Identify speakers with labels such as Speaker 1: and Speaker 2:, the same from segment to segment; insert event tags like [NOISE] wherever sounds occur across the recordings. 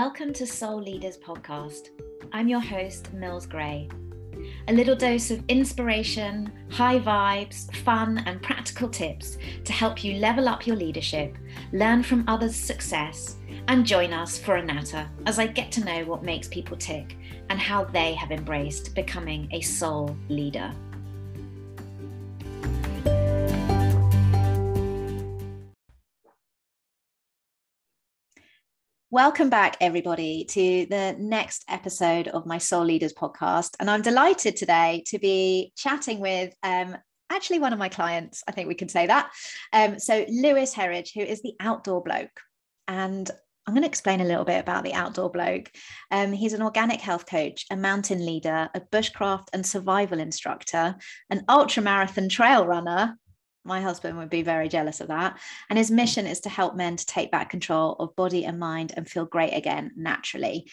Speaker 1: Welcome to Soul Leaders Podcast. I'm your host, Mills Gray. A little dose of inspiration, high vibes, fun, and practical tips to help you level up your leadership, learn from others' success, and join us for a natter as I get to know what makes people tick and how they have embraced becoming a soul leader. Welcome back, everybody, to the next episode of my Soul Leaders podcast. And I'm delighted today to be chatting with um, actually one of my clients. I think we can say that. Um, so, Lewis Herridge, who is the outdoor bloke. And I'm going to explain a little bit about the outdoor bloke. Um, he's an organic health coach, a mountain leader, a bushcraft and survival instructor, an ultra marathon trail runner, my husband would be very jealous of that. And his mission is to help men to take back control of body and mind and feel great again naturally.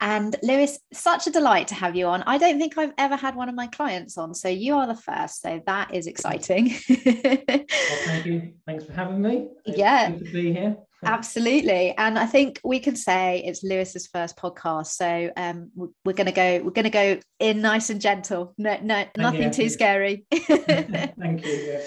Speaker 1: And Lewis, such a delight to have you on. I don't think I've ever had one of my clients on, so you are the first. So that is exciting.
Speaker 2: well, thank you. Thanks for having me.
Speaker 1: It's yeah,
Speaker 2: good to be here.
Speaker 1: Absolutely, and I think we can say it's Lewis's first podcast. So um, we're going to go. We're going to go in nice and gentle. No, no, nothing too scary. [LAUGHS]
Speaker 2: thank you. Yeah.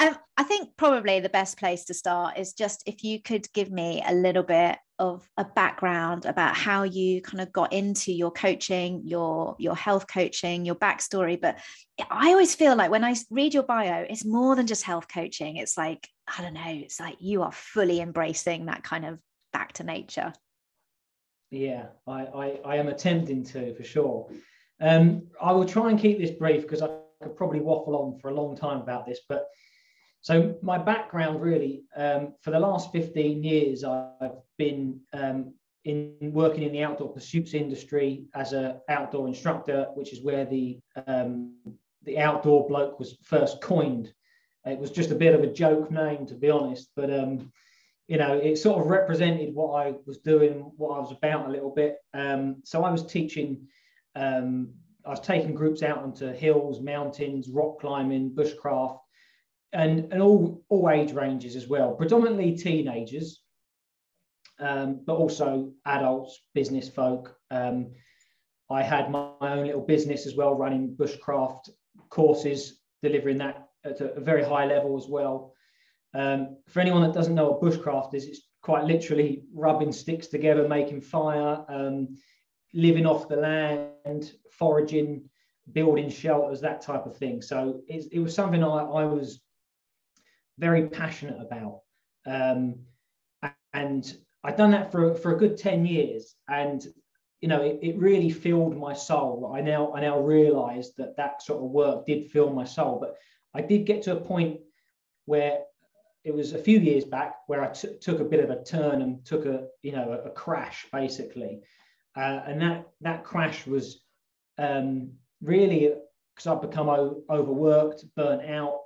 Speaker 1: Um, I think probably the best place to start is just if you could give me a little bit of a background about how you kind of got into your coaching, your your health coaching, your backstory. But I always feel like when I read your bio, it's more than just health coaching. It's like I don't know. It's like you are fully embracing that kind of back to nature.
Speaker 2: Yeah, I I, I am attempting to for sure. Um, I will try and keep this brief because I could probably waffle on for a long time about this, but so my background really, um, for the last 15 years, I've been um, in working in the outdoor pursuits industry as an outdoor instructor, which is where the um, the outdoor bloke was first coined. It was just a bit of a joke name, to be honest, but um, you know, it sort of represented what I was doing, what I was about a little bit. Um, so I was teaching. Um, I was taking groups out onto hills, mountains, rock climbing, bushcraft, and, and all, all age ranges as well, predominantly teenagers, um, but also adults, business folk. Um, I had my, my, own little business as well, running bushcraft courses, delivering that at a, a very high level as well. Um, for anyone that doesn't know what bushcraft is, it's quite literally rubbing sticks together, making fire, um, living off the land, foraging, building shelters, that type of thing. So it was something I, I was very passionate about. Um, and I'd done that for, for a good 10 years. And, you know, it, it really filled my soul. I now, I now realized that that sort of work did fill my soul. But I did get to a point where it was a few years back where I t- took a bit of a turn and took a, you know, a, a crash basically. Uh, and that, that crash was um, really because I've become o- overworked, burnt out,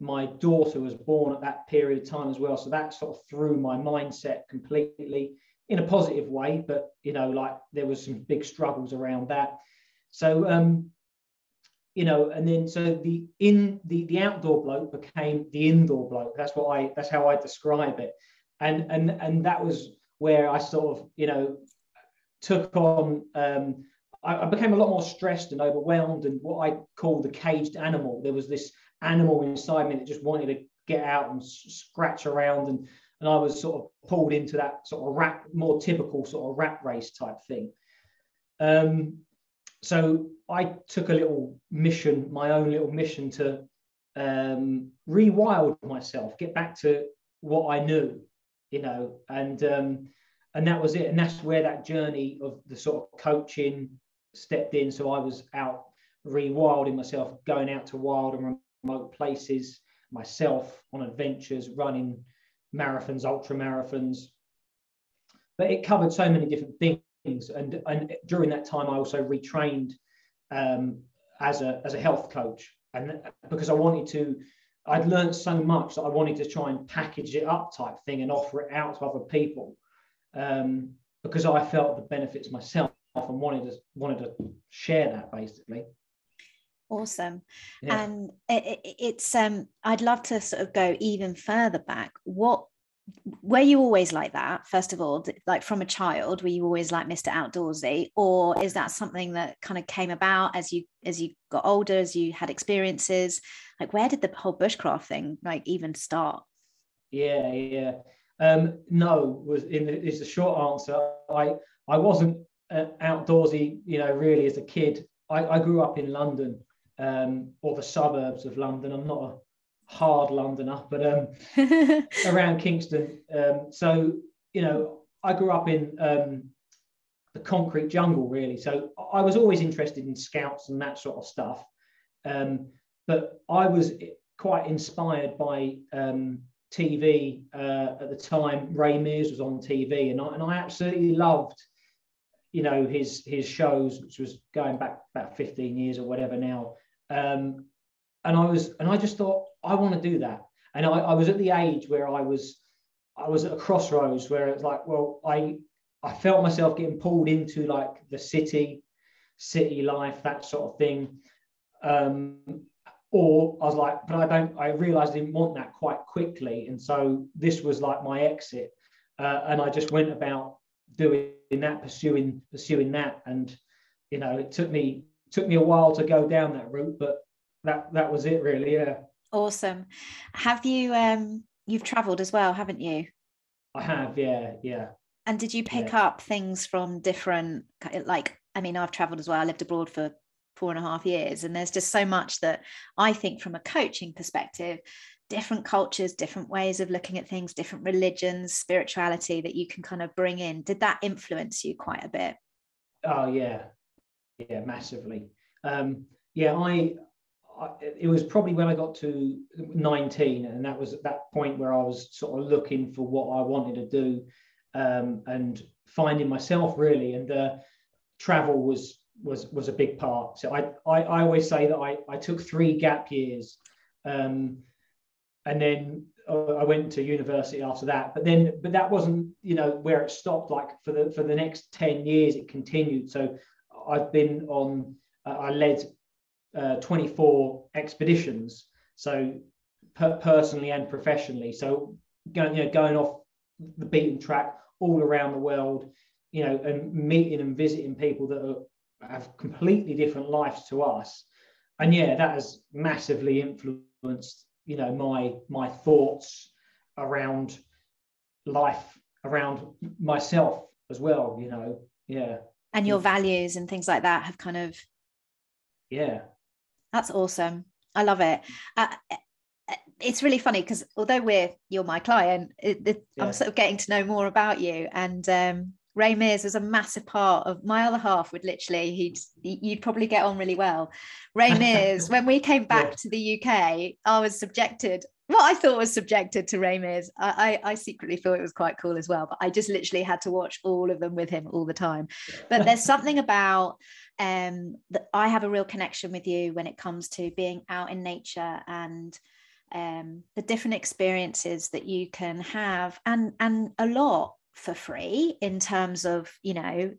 Speaker 2: my daughter was born at that period of time as well. So that sort of threw my mindset completely in a positive way, but you know, like there was some big struggles around that. So um, you know, and then so the in the the outdoor bloke became the indoor bloke. That's what I that's how I describe it. And and and that was where I sort of, you know, took on um I, I became a lot more stressed and overwhelmed and what I call the caged animal. There was this animal inside me that just wanted to get out and scratch around and and I was sort of pulled into that sort of rat, more typical sort of rat race type thing. Um, so I took a little mission, my own little mission to um, rewild myself, get back to what I knew, you know, and um, and that was it. And that's where that journey of the sort of coaching stepped in. So I was out rewilding myself, going out to wild and remote places, myself on adventures, running marathons, ultra marathons. But it covered so many different things. And, and during that time, I also retrained um, as, a, as a health coach. And because I wanted to, I'd learned so much that I wanted to try and package it up type thing and offer it out to other people um, because I felt the benefits myself and wanted to wanted to share that basically
Speaker 1: awesome. Yeah. and it, it, it's um i'd love to sort of go even further back. What were you always like that first of all? Like from a child were you always like mr outdoorsy? Or is that something that kind of came about as you as you got older as you had experiences? Like where did the whole bushcraft thing like even start?
Speaker 2: Yeah yeah. Um no was in the, is the short answer i i wasn't uh, outdoorsy you know really as a kid. I, I grew up in london um or the suburbs of london i'm not a hard Londoner, but um, [LAUGHS] around Kingston. Um, so, you know, I grew up in um, the concrete jungle, really. So I was always interested in scouts and that sort of stuff. Um, but I was quite inspired by um, TV uh, at the time. Ray Mears was on TV, and I, and I absolutely loved, you know, his his shows, which was going back about 15 years or whatever now. Um, and I was, and I just thought, I want to do that. And I, I was at the age where I was, I was at a crossroads where it's like, well, I, I felt myself getting pulled into like the city, city life, that sort of thing. Um, or I was like, but I don't, I realized I didn't want that quite quickly. And so this was like my exit. Uh, and I just went about doing that, pursuing, pursuing that. And, you know, it took me, took me a while to go down that route, but that, that was it really. Yeah.
Speaker 1: Awesome. Have you um you've traveled as well, haven't you?
Speaker 2: I have, yeah, yeah.
Speaker 1: And did you pick yeah. up things from different like I mean, I've traveled as well. I lived abroad for four and a half years. And there's just so much that I think from a coaching perspective, different cultures, different ways of looking at things, different religions, spirituality that you can kind of bring in. Did that influence you quite a bit?
Speaker 2: Oh yeah. Yeah, massively. Um, yeah, I it was probably when I got to 19, and that was at that point where I was sort of looking for what I wanted to do um, and finding myself really. And uh, travel was was was a big part. So I I, I always say that I I took three gap years, um, and then uh, I went to university after that. But then but that wasn't you know where it stopped. Like for the for the next 10 years, it continued. So I've been on. Uh, I led uh, 24 expeditions, so per- personally and professionally. So going, you know, going off the beaten track all around the world, you know, and meeting and visiting people that are, have completely different lives to us. And yeah, that has massively influenced, you know, my my thoughts around life, around myself as well. You know, yeah.
Speaker 1: And your values and things like that have kind of
Speaker 2: yeah
Speaker 1: that's awesome. I love it. Uh, uh it's really funny because although we're you're my client, it, it, yeah. I'm sort of getting to know more about you. And um, Ray Mears was a massive part of my other half. Would literally he'd you'd probably get on really well. Ray Mears, [LAUGHS] when we came back yeah. to the UK, I was subjected. What I thought was subjected to Ray Mears. I, I, I secretly thought it was quite cool as well, but I just literally had to watch all of them with him all the time. But there's [LAUGHS] something about um, that I have a real connection with you when it comes to being out in nature and um, the different experiences that you can have, and and a lot for free in terms of you know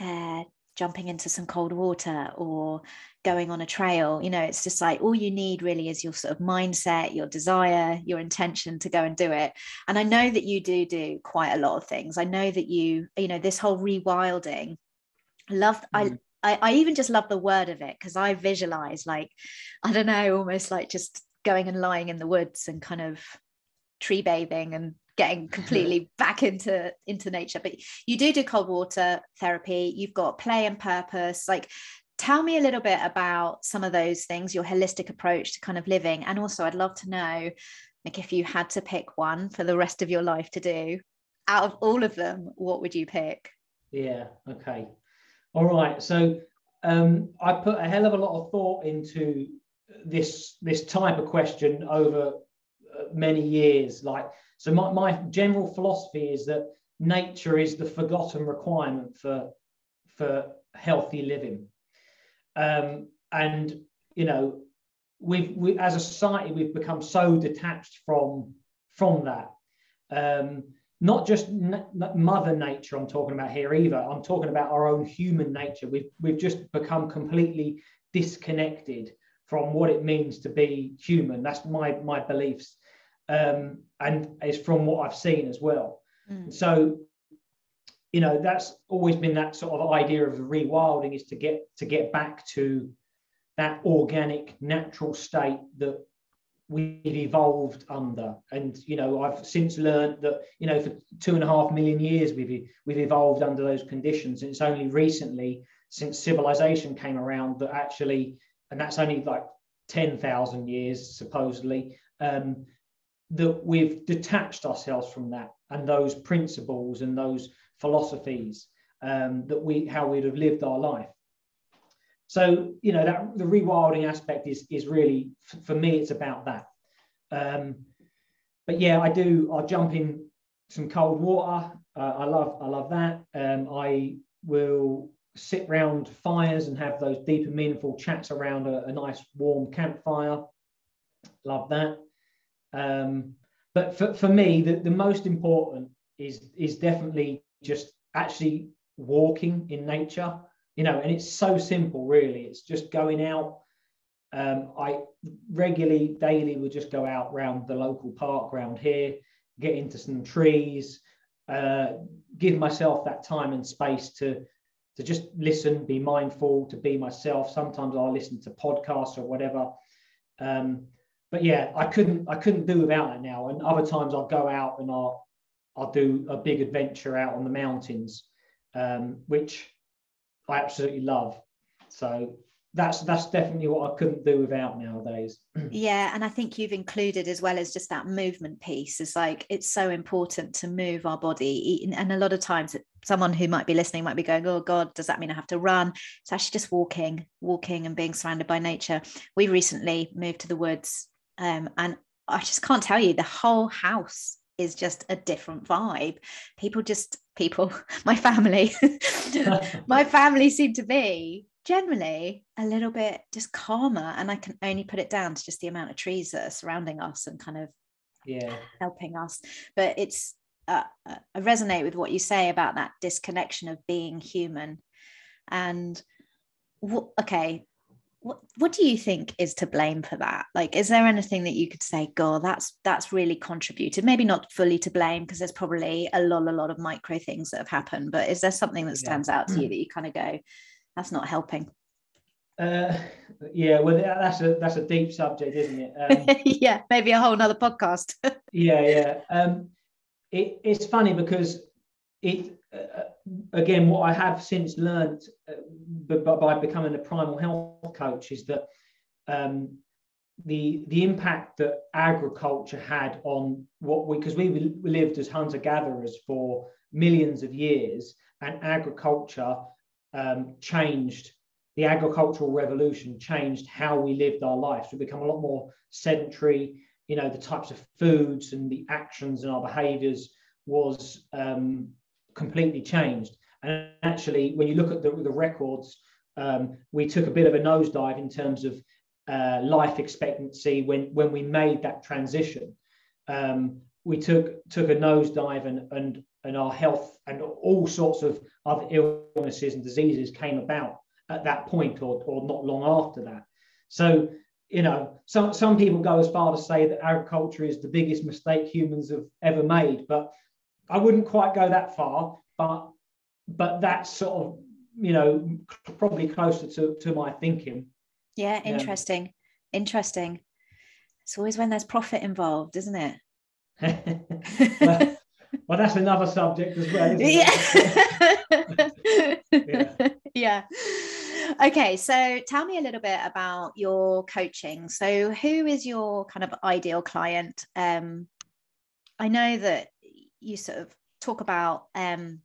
Speaker 1: uh, jumping into some cold water or going on a trail. You know it's just like all you need really is your sort of mindset your desire your intention to go and do it. And i know that you do do quite a lot of things. I know that you you know this whole rewilding love mm. I, I even just love the word of it because i visualize like i don't know almost like just going and lying in the woods and kind of tree bathing and getting completely [LAUGHS] back into into nature. But you do do cold water therapy. You've got play and purpose. Like tell me a little bit about some of those things your holistic approach to kind of living. And also i'd love to know like if you had to pick one for the rest of your life to do out of all of them what would you pick?
Speaker 2: Yeah okay. All right. So um, I put a hell of a lot of thought into this this type of question over uh, many years. Like, so my, my general philosophy is that nature is the forgotten requirement for for healthy living. Um, and you know, we've we, as a society we've become so detached from from that. Um, not just mother nature i'm talking about here either i'm talking about our own human nature we've, we've just become completely disconnected from what it means to be human that's my my beliefs um, and it's from what I've seen as well.
Speaker 1: Mm.
Speaker 2: So, you know, that's always been that sort of idea of rewilding is to get to get back to that organic, natural state that we've evolved under. And you know, I've since learned that you know for two and a half million years we've we've evolved under those conditions. And it's only recently, since civilization came around, that actually, and that's only like ten thousand years supposedly, um, that we've detached ourselves from that and those principles and those philosophies um, that we how we'd have lived our life. So you know that the rewilding aspect is is really for me it's about that. Um, but yeah, I do. I'll jump in some cold water. Uh, I love I love that. Um, I will sit round fires and have those deep and meaningful chats around a, a nice warm campfire. Love that. Um, but for, for me, the, the most important is is definitely just actually walking in nature you know and it's so simple really. It's just going out. Um, i regularly daily would just go out around the local park around here get into some trees uh, give myself that time and space to to just listen be mindful to be myself. Sometimes i'll listen to podcasts or whatever. Um, but yeah i couldn't i couldn't do without it now and other times i'll go out and i'll i'll do a big adventure out on the mountains um, which I absolutely love. So that's that's definitely what I couldn't do without nowadays. [CLEARS THROAT]
Speaker 1: yeah, and I think you've included as well as just that movement piece. is like it's so important to move our body, and a lot of times someone who might be listening might be going, "Oh God, does that mean I have to run?" It's actually just walking, walking, and being surrounded by nature. We recently moved to the woods, um, and I just can't tell you the whole house is just a different vibe. People just people, [LAUGHS] my family, [LAUGHS] my [LAUGHS] family seem to be generally a little bit just calmer. And I can only put it down to just the amount of trees that are surrounding us and kind of
Speaker 2: yeah
Speaker 1: helping us. But it's uh, uh I resonate with what you say about that disconnection of being human. And okay, what what do you think is to blame for that? Like is there anything that you could say god that's that's really contributed maybe not fully to blame because there's probably a lot a lot of micro things that have happened but is there something that stands yeah. out to you that you kind of go that's not helping
Speaker 2: uh, yeah well that's a that's a deep subject isn't it? Um, [LAUGHS]
Speaker 1: yeah maybe a whole nother podcast. [LAUGHS]
Speaker 2: Yeah yeah. Um, it, it's funny because it uh, again, what I have since learned uh, by becoming a primal health coach is that um, the the impact that agriculture had on what we because we lived as hunter gatherers for millions of years, and agriculture um, changed. The agricultural revolution changed how we lived our lives. We become a lot more sedentary. You know, the types of foods and the actions and our behaviours was um, completely changed. And actually, when you look at the, the records, um, we took a bit of a nosedive in terms of uh, life expectancy when, when we made that transition. Um, we took took a nosedive and, and and our health and all sorts of other illnesses and diseases came about at that point or, or not long after that. So, you know, some, some people go as far to say that agriculture is the biggest mistake humans have ever made, but I wouldn't quite go that far, but but that's sort of you know probably closer to, to my thinking.
Speaker 1: Yeah, interesting. Yeah. Interesting. It's always when there's profit involved, isn't it? [LAUGHS]
Speaker 2: well, well, that's another subject as well.
Speaker 1: yeah. [LAUGHS] yeah. yeah. Okay, so tell me a little bit about your coaching. So, who is your kind of ideal client? Um, I know that you sort of talk about um,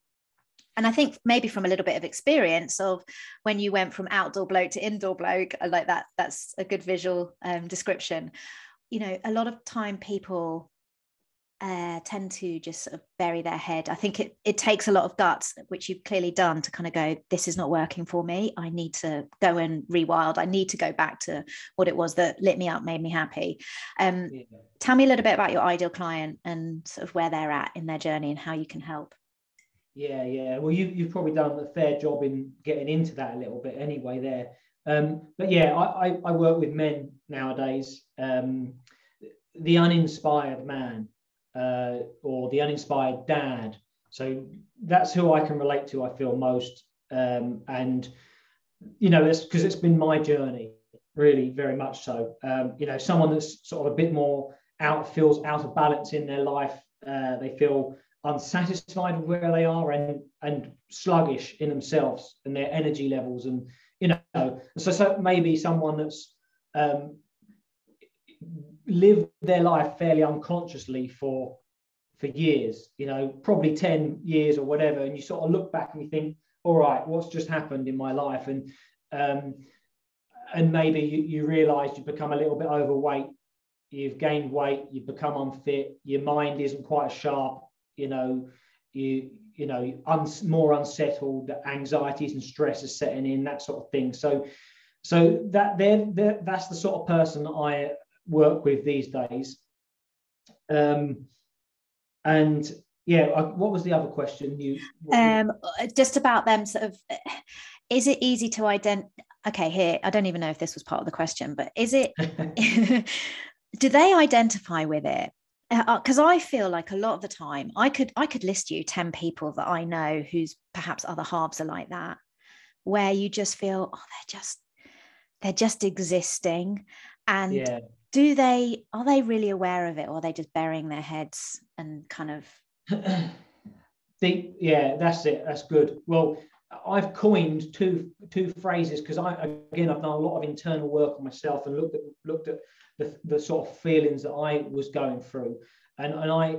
Speaker 1: and I think maybe from a little bit of experience of when you went from outdoor bloke to indoor bloke, I like that. That's a good visual um, description. You know, a lot of time people uh, tend to just sort of bury their head. I think it it takes a lot of guts, which you've clearly done, to kind of go, this is not working for me. I need to go and rewild. I need to go back to what it was that lit me up, made me happy. Um, yeah. Tell me a little bit about your ideal client and sort of where they're at in their journey and how you can help.
Speaker 2: Yeah, yeah. Well, you, you've probably done a fair job in getting into that a little bit anyway there. Um, but yeah, I, I, I, work with men nowadays. Um, the uninspired man uh, or the uninspired dad. So that's who I can relate to. I feel most, um, and you know, it's because it's been my journey, really, very much so. Um, you know, someone that's sort of a bit more out feels out of balance in their life. Uh, they feel unsatisfied with where they are and and sluggish in themselves and their energy levels and you know so, so maybe someone that's um, lived their life fairly unconsciously for for years you know probably 10 years or whatever. And you sort of look back and you think all right what's just happened in my life? And um, and maybe you, you realize you've become a little bit overweight. You've gained weight. You've become unfit. Your mind isn't quite sharp. You know you you know more unsettled. Anxieties and stress is setting in that sort of thing. So so that they're, that's the sort of person i work with these days. Um and yeah what was the other question? You
Speaker 1: um just about them sort of is it easy to identify okay here i don't even know if this was part of the question but is it [LAUGHS] [LAUGHS] do they identify with it? Because uh, I feel like a lot of the time I could I could list you 10 people that I know whose perhaps other halves are like that where you just feel oh they're just they're just existing. And yeah. Do they are they really aware of it or are they just burying their heads and kind of [CLEARS THROAT]
Speaker 2: the, yeah that's it that's good well I've coined two two phrases because I again I've done a lot of internal work on myself and looked at looked at the, the sort of feelings that I was going through. And, and I,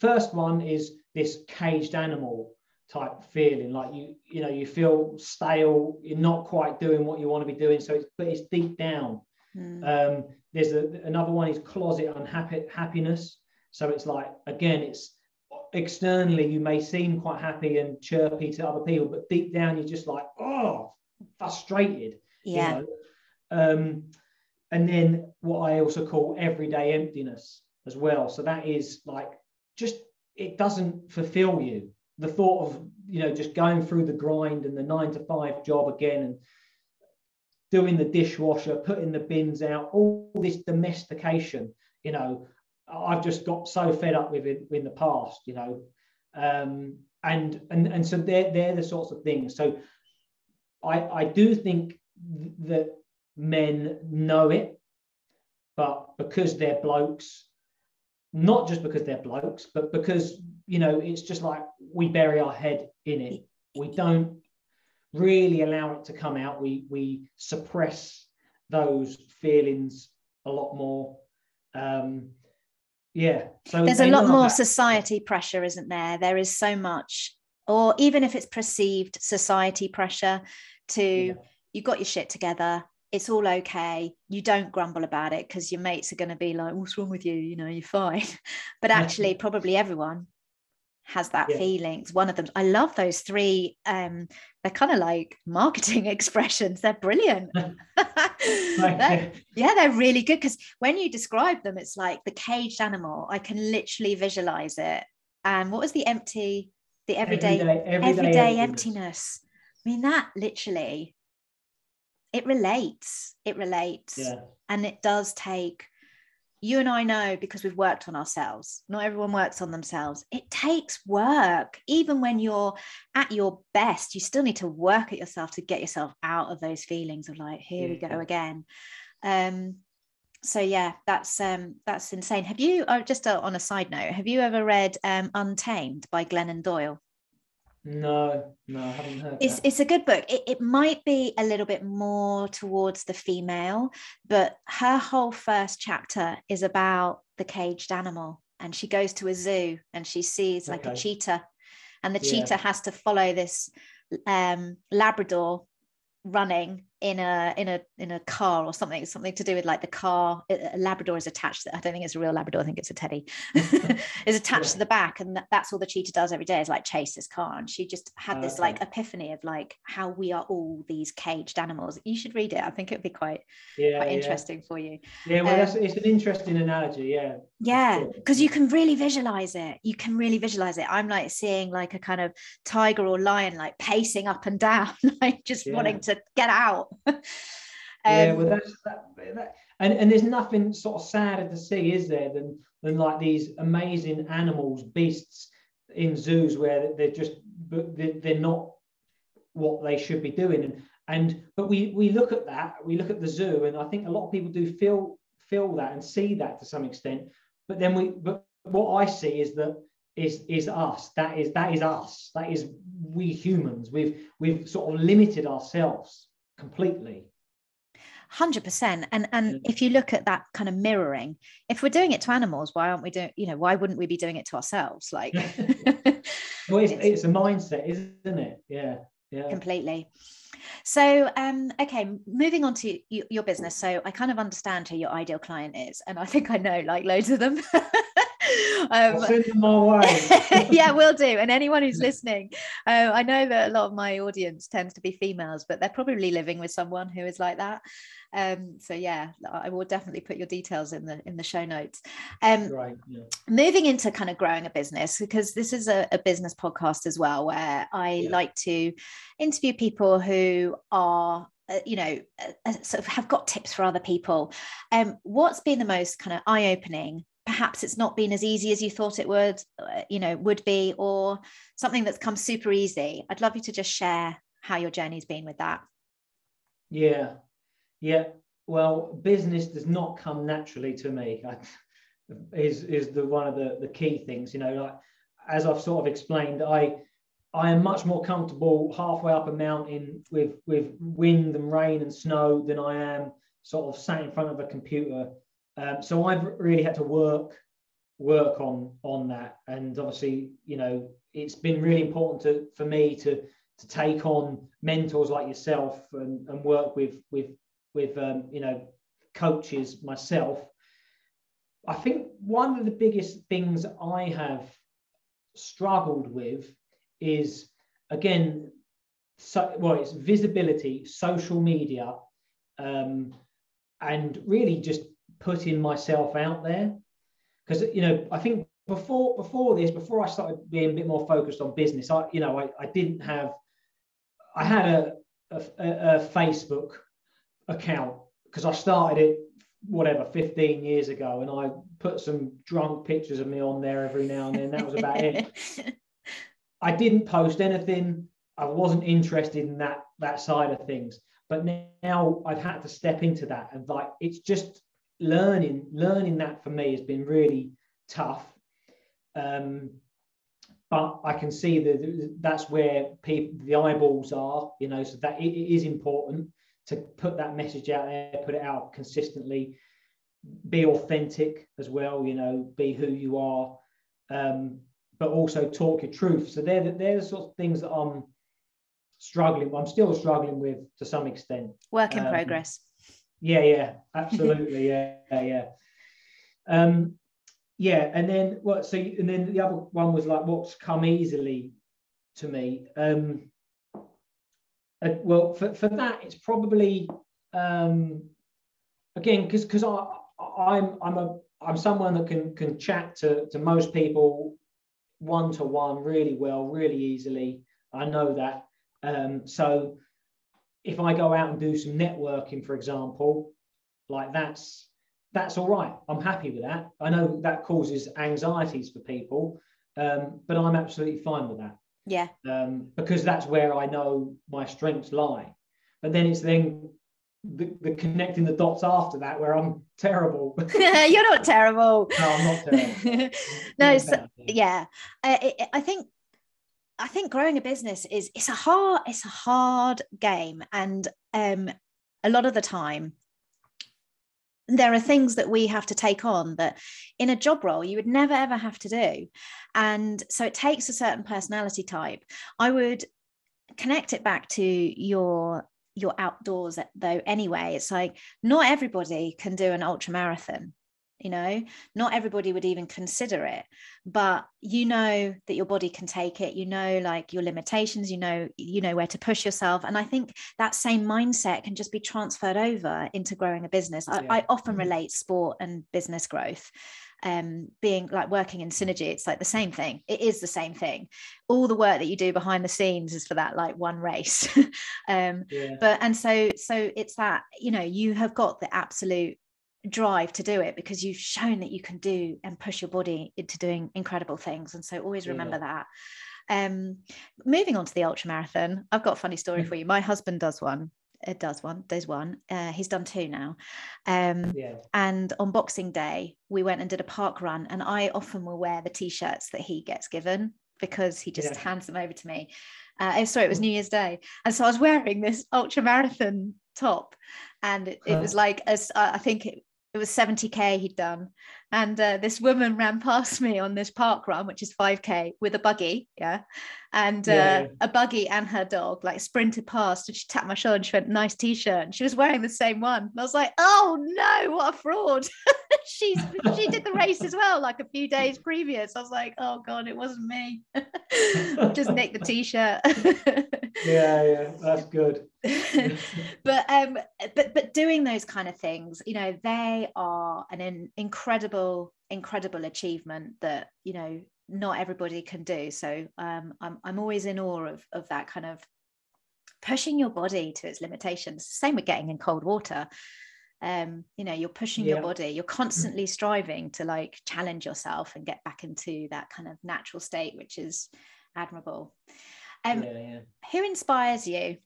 Speaker 2: first one is this caged animal type feeling like you you know you feel stale you're not quite doing what you want to be doing so it's but it's deep down mm. um, there's a, another one is closet unhappy happiness so it's like again it's externally you may seem quite happy and chirpy to other people but deep down you're just like oh frustrated
Speaker 1: yeah you
Speaker 2: know? um, and then what I also call everyday emptiness as well. So that is like just it doesn't fulfill you. The thought of you know just going through the grind and the nine to five job again and doing the dishwasher, putting the bins out, all this domestication, you know, I've just got so fed up with it in the past, you know. Um, and and and so they're they're the sorts of things. So I I do think that men know it, but because they're blokes, not just because they're blokes, but because you know it's just like we bury our head in it. We don't really allow it to come out. We we suppress those feelings a lot more. Um, yeah.
Speaker 1: So there's a lot more that. society pressure, isn't there? There is so much, or even if it's perceived society pressure to yeah. you've got your shit together it's all okay. You don't grumble about it because your mates are going to be like, what's wrong with you? You know, you're fine. [LAUGHS] but actually, probably everyone has that yeah. feeling. It's one of them. I love those three. Um, they're kind of like [LAUGHS] marketing expressions. They're brilliant. [LAUGHS] [LAUGHS] they're, yeah, they're really good because when you describe them, it's like the caged animal. I can literally visualize it. And what was the empty, the everyday, everyday, everyday, everyday emptiness. emptiness? I mean, that literally it relates it relates
Speaker 2: yeah.
Speaker 1: and it does take you and I know because we've worked on ourselves. Not everyone works on themselves. It takes work. Even when you're at your best, you still need to work at yourself to get yourself out of those feelings of like, here yeah. we go again. Um, so yeah, that's um, that's insane. Have you? Uh, just uh, on a side note, have you ever read um, Untamed by Glennon Doyle?
Speaker 2: No, no, I haven't heard.
Speaker 1: It's
Speaker 2: that.
Speaker 1: it's a good book. It, it might be a little bit more towards the female, but her whole first chapter is about the caged animal, and she goes to a zoo and she sees like okay. a cheetah, and the yeah. cheetah has to follow this um, Labrador running in a in a in a car or something something to do with like the car a labrador is attached i don't think it's a real labrador i think it's a teddy [LAUGHS] [LAUGHS] is attached yeah. to the back and that's all the cheetah does every day is like chase this car and she just had this okay. like epiphany of like how we are all these caged animals you should read it i think it would be quite yeah, quite interesting
Speaker 2: yeah.
Speaker 1: for you
Speaker 2: yeah well um, that's it's an interesting analogy yeah
Speaker 1: yeah because you can really visualize it you can really visualize it i'm like seeing like a kind of tiger or lion like pacing up and down [LAUGHS] like just wanting to get out [LAUGHS]
Speaker 2: yeah, um, well, that's that, that, and and there's nothing sort of sadder to see, is there, than than like these amazing animals, beasts in zoos where they're just they're not what they should be doing. And and but we we look at that we look at the zoo and i think a lot of people do feel feel that and see that to some extent. But then we but what i see is that is is us. That is that is us. That is we humans. We've we've sort of limited ourselves completely.
Speaker 1: 100% and and if you look at that kind of mirroring if we're doing it to animals why aren't we doing you know why wouldn't we be doing it to ourselves? Like [LAUGHS]
Speaker 2: well it's, it's a mindset isn't it? Yeah yeah.
Speaker 1: Completely. So um okay moving on to your business. So i kind of understand who your ideal client is and i think i know like loads of them [LAUGHS]
Speaker 2: um, [LAUGHS]
Speaker 1: yeah, we'll do. And anyone who's listening, uh, I know that a lot of my audience tends to be females, but they're probably living with someone who is like that. Um, so yeah, I will definitely put your details in the in the show notes. Um, right. Yeah. Moving into kind of growing a business because this is a, a business podcast as well, where I yeah. like to interview people who are uh, you know, uh, uh, sort of have got tips for other people. Um, what's been the most kind of eye opening perhaps it's not been as easy as you thought it would uh, you know would be or something that's come super easy i'd love you to just share how your journey's been with that.
Speaker 2: Yeah. Yeah. Well business does not come naturally to me. I, is is the one of the the key things you know like as i've sort of explained i i am much more comfortable halfway up a mountain with with wind and rain and snow than i am sort of sat in front of a computer um, so I've really had to work work on on that, and obviously, you know, it's been really important to for me to to take on mentors like yourself and, and work with with with um, you know coaches myself. I think one of the biggest things I have struggled with is again so well it's visibility social media um, and really just putting myself out there. Because you know i think before before this before i started being a bit more focused on business i you know i, I didn't have i had a, a, a facebook account because i started it whatever 15 years ago and i put some drunk pictures of me on there every now and then. That was about it. [LAUGHS] I didn't post anything. I wasn't interested in that that side of things. But now i've had to step into that and like it's just learning learning that for me has been really tough. Um, but I can see that that's where people the eyeballs are you know so that it, it is important to put that message out there put it out consistently. Be authentic as well you know be who you are. Um, but also talk your truth. So they're the, they're the sort of things that I'm struggling I'm still struggling with to some extent.
Speaker 1: Work in um, progress
Speaker 2: yeah, yeah, absolutely, [LAUGHS] yeah, yeah. Um, yeah, and then what? So, and then the other one was like, what's come easily to me? Um, uh, well, for, for that, it's probably um, again because because I I'm I'm a I'm someone that can can chat to to most people one to one really well, really easily. I know that. Um, so if I go out and do some networking, for example, like that's that's all right. I'm happy with that. I know that causes anxieties for people, um, but I'm absolutely fine with that.
Speaker 1: Yeah.
Speaker 2: Um, because that's where I know my strengths lie. But then it's then the, the connecting the dots after that where I'm terrible. [LAUGHS] [LAUGHS]
Speaker 1: You're not terrible.
Speaker 2: no, I'm not terrible. [LAUGHS]
Speaker 1: no, so, yeah. I, I think I think growing a business is it's a hard it's a hard game, and um, a lot of the time there are things that we have to take on that in a job role you would never ever have to do, and so it takes a certain personality type. I would connect it back to your your outdoors though anyway. It's like not everybody can do an ultra marathon you know? Not everybody would even consider it but you know that your body can take it. You know like your limitations you know you know where to push yourself. And i think that same mindset can just be transferred over into growing a business. I, I often mm-hmm. relate sport and business growth um, being like working in synergy. It's like the same thing. It is the same thing. All the work that you do behind the scenes is for that like one race. [LAUGHS] Um, yeah. but and so so it's that you know you have got the absolute drive to do it because you've shown that you can do and push your body into doing incredible things and so always remember yeah. that. Um moving on to the ultra marathon i've got a funny story for you. My husband does one it does one does one. Uh, he's done two now. Um yeah. and on boxing day we went and did a park run and i often will wear the t-shirts that he gets given because he just yeah. hands them over to me. Uh, oh, sorry it was new year's day. And so i was wearing this ultra marathon top and it, it was like as i think it, it was 70k he'd done. And uh, this woman ran past me on this park run which is 5k with a buggy yeah? And uh, yeah. a buggy and her dog like sprinted past and she tapped my shoulder and she went nice t-shirt. And she was wearing the same one. And i was like oh no what a fraud [LAUGHS] [LAUGHS] she's she did the race as well like a few days previous. I was like oh god it wasn't me. [LAUGHS] Just nicked the t-shirt. [LAUGHS]
Speaker 2: Yeah yeah that's good.
Speaker 1: But um but but doing those kind of things you know they are an in, incredible incredible achievement that you know not everybody can do. So um i'm, I'm always in awe of, of that kind of pushing your body to its limitations. Same with getting in cold water um you know you're pushing yeah. your body you're constantly striving to like challenge yourself and get back into that kind of natural state which is admirable. Um yeah, yeah. who inspires you?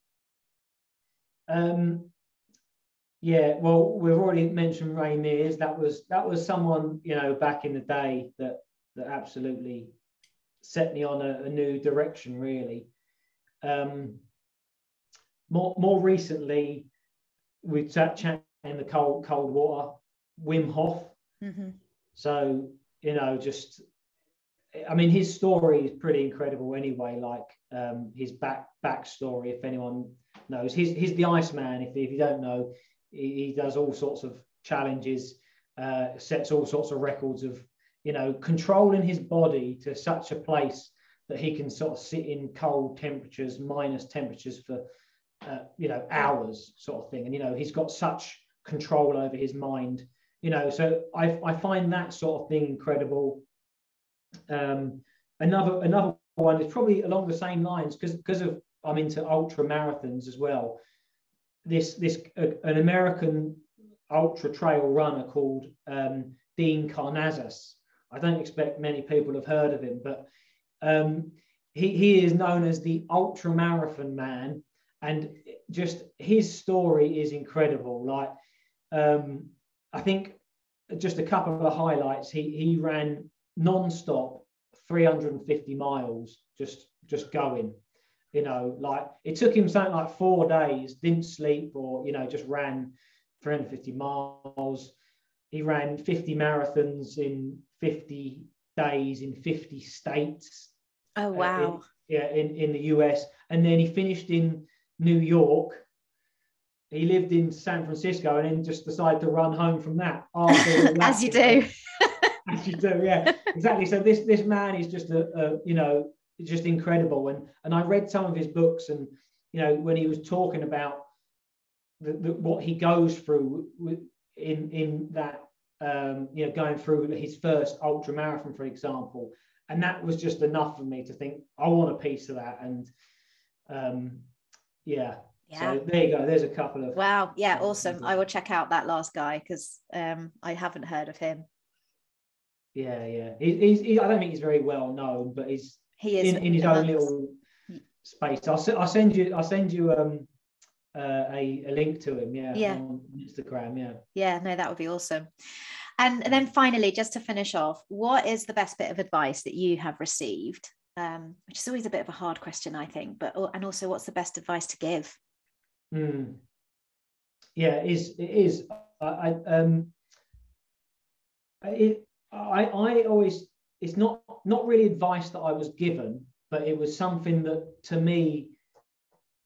Speaker 2: Um yeah well we've already mentioned ray mears that was that was someone you know back in the day that that absolutely set me on a, a new direction really. Um more more recently sat chat in the cold cold water, Wim Hof. Mm-hmm. So you know, just I mean, his story is pretty incredible anyway. Like um, his back backstory, if anyone knows, he's he's the Iceman. If if you don't know, he, he does all sorts of challenges, uh, sets all sorts of records of you know controlling his body to such a place that he can sort of sit in cold temperatures, minus temperatures for uh, you know hours, sort of thing. And you know he's got such control over his mind you know so i, I find that sort of thing incredible. Um, another another one is probably along the same lines because because of i'm into ultra marathons as well. This this uh, an american ultra trail runner called um, dean karnazes i don't expect many people have heard of him but um, he, he is known as the ultra marathon man and just his story is incredible. Like um, I think just a couple of highlights. He he ran non-stop 350 miles, just just going. You know, like it took him something like four days, didn't sleep, or you know, just ran 350 miles. He ran 50 marathons in 50 days in 50 states.
Speaker 1: Oh wow!
Speaker 2: Uh, in, yeah, in in the US, and then he finished in New York he lived in San Francisco and then just decided to run home from that. [LAUGHS]
Speaker 1: As you do. [LAUGHS]
Speaker 2: As you do, yeah, exactly. So this this man is just a, a, you know just incredible. And and I read some of his books, and you know when he was talking about the, the, what he goes through in in that um, you know going through his first ultra marathon, for example, and that was just enough for me to think I want a piece of that. And um, yeah, yeah. So there you go. There's a couple of.
Speaker 1: Wow. Yeah. Awesome. I will check out that last guy because um, I haven't heard of him.
Speaker 2: Yeah. Yeah. He, he's, he, I don't think he's very well known, but he's he is in, in his own little space. I'll, I'll send you. I'll send you um, uh, a, a link to him. Yeah.
Speaker 1: Yeah.
Speaker 2: On Instagram. Yeah.
Speaker 1: Yeah. No, that would be awesome. And, and then finally, just to finish off, what is the best bit of advice that you have received? Um, which is always a bit of a hard question, I think. But and also, what's the best advice to give?
Speaker 2: Mm. Yeah, it is. It is. I, I um, it, I, I always. It's not not really advice that I was given, but it was something that to me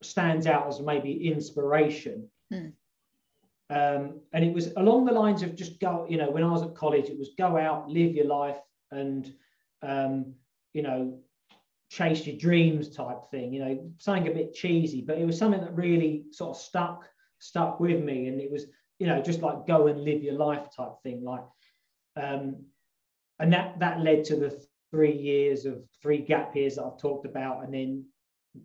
Speaker 2: stands out as maybe inspiration. Mm. Um, and it was along the lines of just go. You know, when I was at college, it was go out, live your life, and um, you know, chase your dreams type thing, you know, something a bit cheesy, but it was something that really sort of stuck stuck with me. And it was, you know, just like go and live your life type thing. Like um, and that that led to the three years of three gap years that I've talked about, and then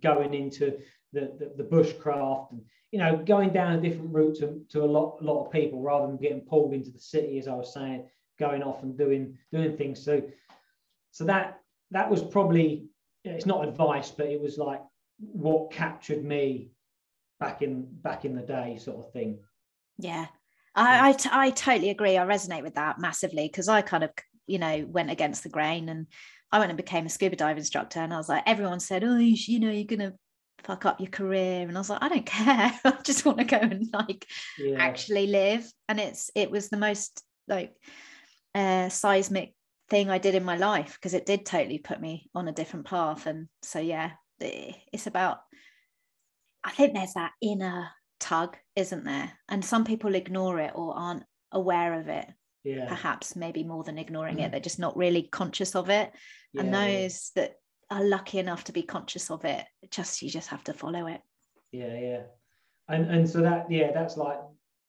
Speaker 2: going into the, the, the bushcraft and you know going down a different route to, to a lot a lot of people rather than getting pulled into the city as I was saying going off and doing doing things so so that that was probably it's not advice but it was like what captured me back in back in the day sort of thing
Speaker 1: yeah I, I, t- I totally agree. I resonate with that massively because I kind of, you know, went against the grain and I went and became a scuba dive instructor. And I was like, everyone said, oh, you, you know, you're going to fuck up your career. And I was like, I don't [LAUGHS] care. I just want to go and like yeah. actually live. And it's, it was the most like uh, seismic thing I did in my life because it did totally put me on a different path. And so, yeah, it's about, I think there's that inner tug, isn't there? And some people ignore it or aren't aware of it.
Speaker 2: Yeah.
Speaker 1: Perhaps maybe more than ignoring it. They're just not really conscious of it. Yeah, and those yeah. that are lucky enough to be conscious of it, just you just have to follow it.
Speaker 2: Yeah, yeah. And and so that yeah, that's like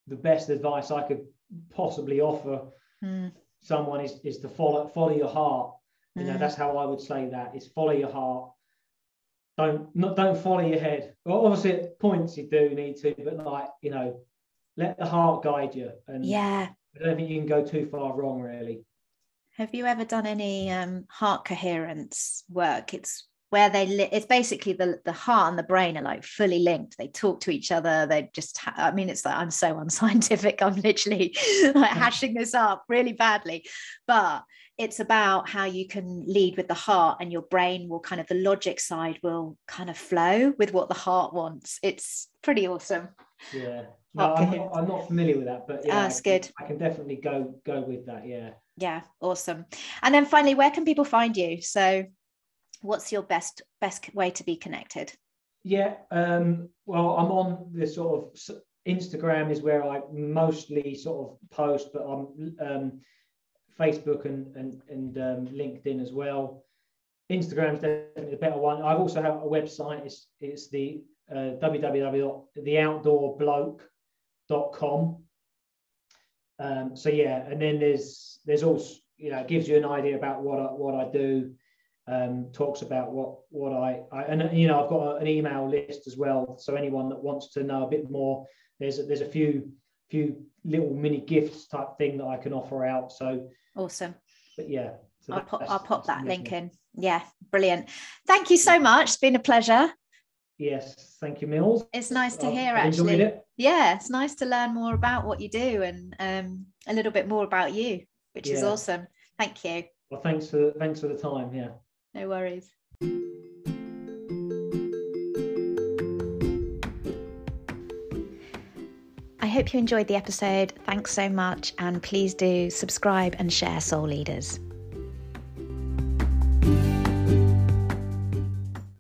Speaker 2: the best advice I could possibly offer mm. Someone is is to follow follow your heart. You know, mm. that's how I would say that is follow your heart don't not don't follow your head. Well, obviously at points you do need to, but like you know, let the heart guide you. And
Speaker 1: yeah,
Speaker 2: I don't think you can go too far wrong, really.
Speaker 1: Have you ever done any um, heart coherence work? It's where they li- it's basically the the heart and the brain are like fully linked. They talk to each other. They just ha- i mean it's like i'm so [LAUGHS] unscientific. I'm literally like mm. hashing this up really badly. But it's about how you can lead with the heart and your brain will kind of the logic side will kind of flow with what the heart wants. It's pretty awesome.
Speaker 2: Yeah. No, I'm, not, [LAUGHS] I'm not familiar with that but yeah ah,
Speaker 1: that's good.
Speaker 2: I can definitely go go with that yeah.
Speaker 1: Yeah awesome. And then finally where can people find you? So what's your best best way to be connected?
Speaker 2: Yeah um, well i'm on this sort of instagram is where i mostly sort of post but i'm um, facebook and and, and um, linkedin as well. Instagram is definitely the better one. I've also have a website. It's it's the uh, www.theoutdoorbloke.com um, so yeah and then there's there's also you know it gives you an idea about what I, what I do um, talks about what what I, I, and you know I've got a, an email list as well. So anyone that wants to know a bit more, there's a, there's a few few little mini gifts type thing that I can offer out. So
Speaker 1: awesome.
Speaker 2: But yeah,
Speaker 1: so I'll pop I'll pop that link in. Yeah, brilliant. Thank you so much. It's been a pleasure.
Speaker 2: Yes, thank you, Mills.
Speaker 1: It's nice to hear I've actually. It. Yeah, it's nice to learn more about what you do and um, a little bit more about you, which yeah. is awesome. Thank you.
Speaker 2: Well, thanks for thanks for the time. Yeah.
Speaker 1: No worries. I hope you enjoyed the episode. Thanks so much. And please do subscribe and share Soul Leaders.